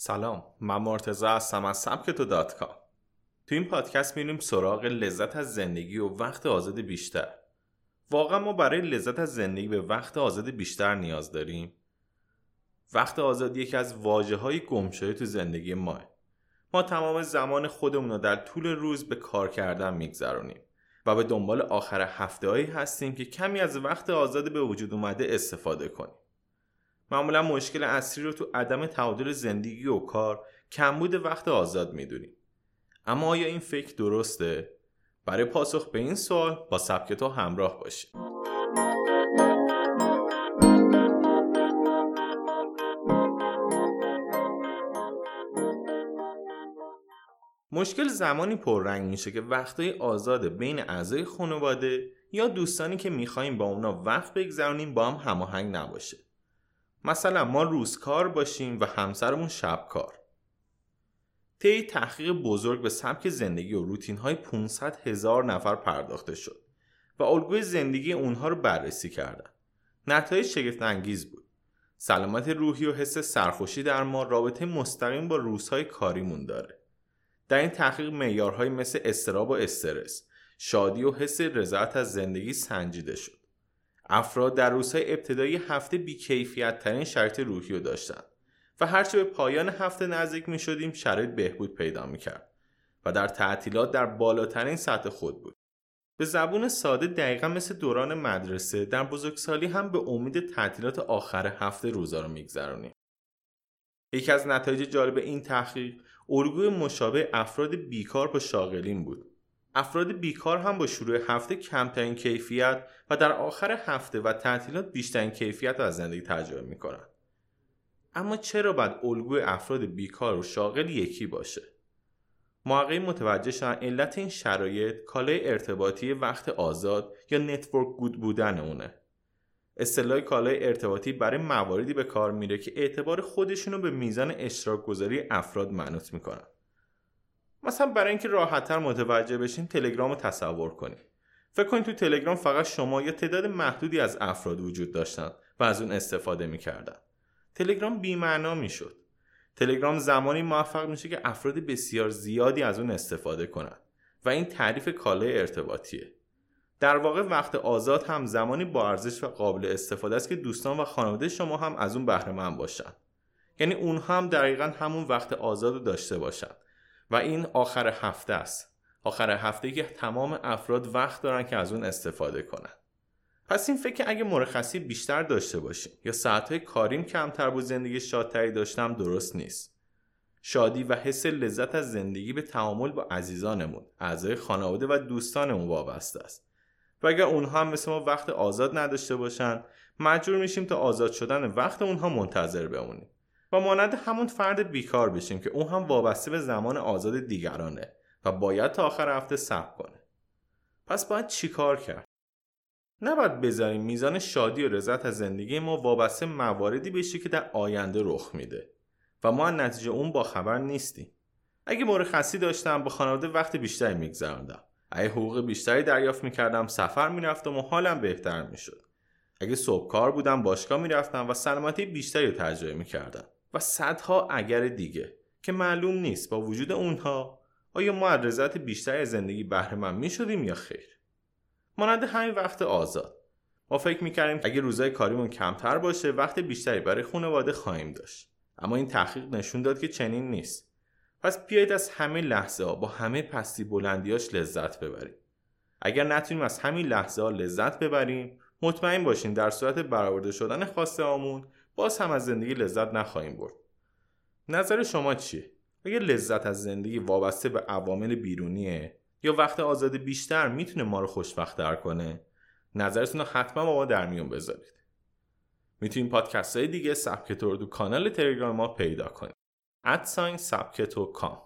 سلام من مرتزا هستم از سبکتو دات کام. تو این پادکست میریم سراغ لذت از زندگی و وقت آزاد بیشتر. واقعا ما برای لذت از زندگی به وقت آزاد بیشتر نیاز داریم. وقت آزاد یکی از واجه های گمشده تو زندگی ما ما تمام زمان خودمون رو در طول روز به کار کردن میگذرونیم و به دنبال آخر هفته هستیم که کمی از وقت آزاد به وجود اومده استفاده کنیم. معمولا مشکل اصلی رو تو عدم تعادل زندگی و کار کمبود وقت آزاد می‌دونیم اما آیا این فکر درسته؟ برای پاسخ به این سوال با سبک تو همراه باشید مشکل زمانی پررنگ میشه که وقتای آزاد بین اعضای خانواده یا دوستانی که می‌خوایم با اونا وقت بگذرونیم با هم هماهنگ نباشه. مثلا ما روزکار باشیم و همسرمون شبکار. طی تحقیق بزرگ به سبک زندگی و روتین های 500 هزار نفر پرداخته شد و الگوی زندگی اونها رو بررسی کردن. نتایج شگفت انگیز بود. سلامت روحی و حس سرخوشی در ما رابطه مستقیم با روزهای کاریمون داره. در این تحقیق معیارهایی مثل استراب و استرس شادی و حس رضایت از زندگی سنجیده شد. افراد در روزهای ابتدایی هفته بیکیفیت ترین شرایط روحی رو داشتند و هرچه به پایان هفته نزدیک می شدیم شرایط بهبود پیدا می کرد و در تعطیلات در بالاترین سطح خود بود. به زبون ساده دقیقا مثل دوران مدرسه در بزرگسالی هم به امید تعطیلات آخر هفته روزا رو میگذرونیم. یکی از نتایج جالب این تحقیق الگوی مشابه افراد بیکار با شاغلین بود افراد بیکار هم با شروع هفته کمترین کیفیت و در آخر هفته و تعطیلات بیشترین کیفیت از زندگی تجربه می‌کنند اما چرا باید الگوی افراد بیکار و شاغل یکی باشه؟ محققین متوجه شدن علت این شرایط کالای ارتباطی وقت آزاد یا network good بودن اونه. اصطلاح کالای ارتباطی برای مواردی به کار میره که اعتبار خودشونو به میزان اشتراک گذاری افراد منوط می‌کنن. مثلا برای اینکه راحتتر متوجه بشین تلگرام رو تصور کنید فکر کنید تو تلگرام فقط شما یا تعداد محدودی از افراد وجود داشتن و از اون استفاده می‌کردن. تلگرام بیمعنا می‌شد. تلگرام زمانی موفق میشه که افراد بسیار زیادی از اون استفاده کنند و این تعریف کالای ارتباطیه. در واقع وقت آزاد هم زمانی با ارزش و قابل استفاده است که دوستان و خانواده شما هم از اون بهره مند باشن. یعنی اونها هم دقیقا همون وقت آزاد رو داشته باشند و این آخر هفته است. آخر هفته که تمام افراد وقت دارن که از اون استفاده کنن. پس این فکر اگه مرخصی بیشتر داشته باشیم یا ساعتهای کاریم کمتر بود زندگی شادتری داشتم درست نیست. شادی و حس لذت از زندگی به تعامل با عزیزانمون اعضای خانواده و دوستانمون وابسته است. و اگر اونها هم مثل ما وقت آزاد نداشته باشن مجبور میشیم تا آزاد شدن وقت اونها منتظر بمونیم. و مانند همون فرد بیکار بشیم که اون هم وابسته به زمان آزاد دیگرانه و باید تا آخر هفته صبر کنه. پس باید چیکار کرد؟ نباید بذاریم میزان شادی و رضایت از زندگی ما وابسته مواردی بشه که در آینده رخ میده و ما نتیجه اون با خبر نیستیم. اگه مرخصی داشتم با خانواده وقت بیشتری میگذراندم اگه حقوق بیشتری دریافت می‌کردم سفر می‌رفتم و حالم بهتر می‌شد. اگه صبح کار بودم باشگاه می‌رفتم و سلامتی بیشتری رو تجربه می‌کردم. و صدها اگر دیگه که معلوم نیست با وجود اونها آیا ما از رضایت بیشتری از زندگی بهره مند می‌شدیم یا خیر؟ مانند همین وقت آزاد. ما فکر می‌کردیم اگه روزای کاریمون کمتر باشه وقت بیشتری برای خانواده خواهیم داشت. اما این تحقیق نشون داد که چنین نیست. پس بیایید از همه لحظه ها با همه پستی بلندیاش لذت ببریم. اگر نتونیم از همین لحظه ها لذت ببریم مطمئن باشین در صورت برآورده شدن خواسته آمون باز هم از زندگی لذت نخواهیم برد. نظر شما چیه؟ اگر لذت از زندگی وابسته به عوامل بیرونیه یا وقت آزاد بیشتر می‌تونه ما رو خوشبختتر کنه؟ نظرتون رو حتما با ما در میون بذارید. می‌تونید پادکست های دیگه سبکتو رو کانال تلگرام ما پیدا کنید. ادساین سبکتو کام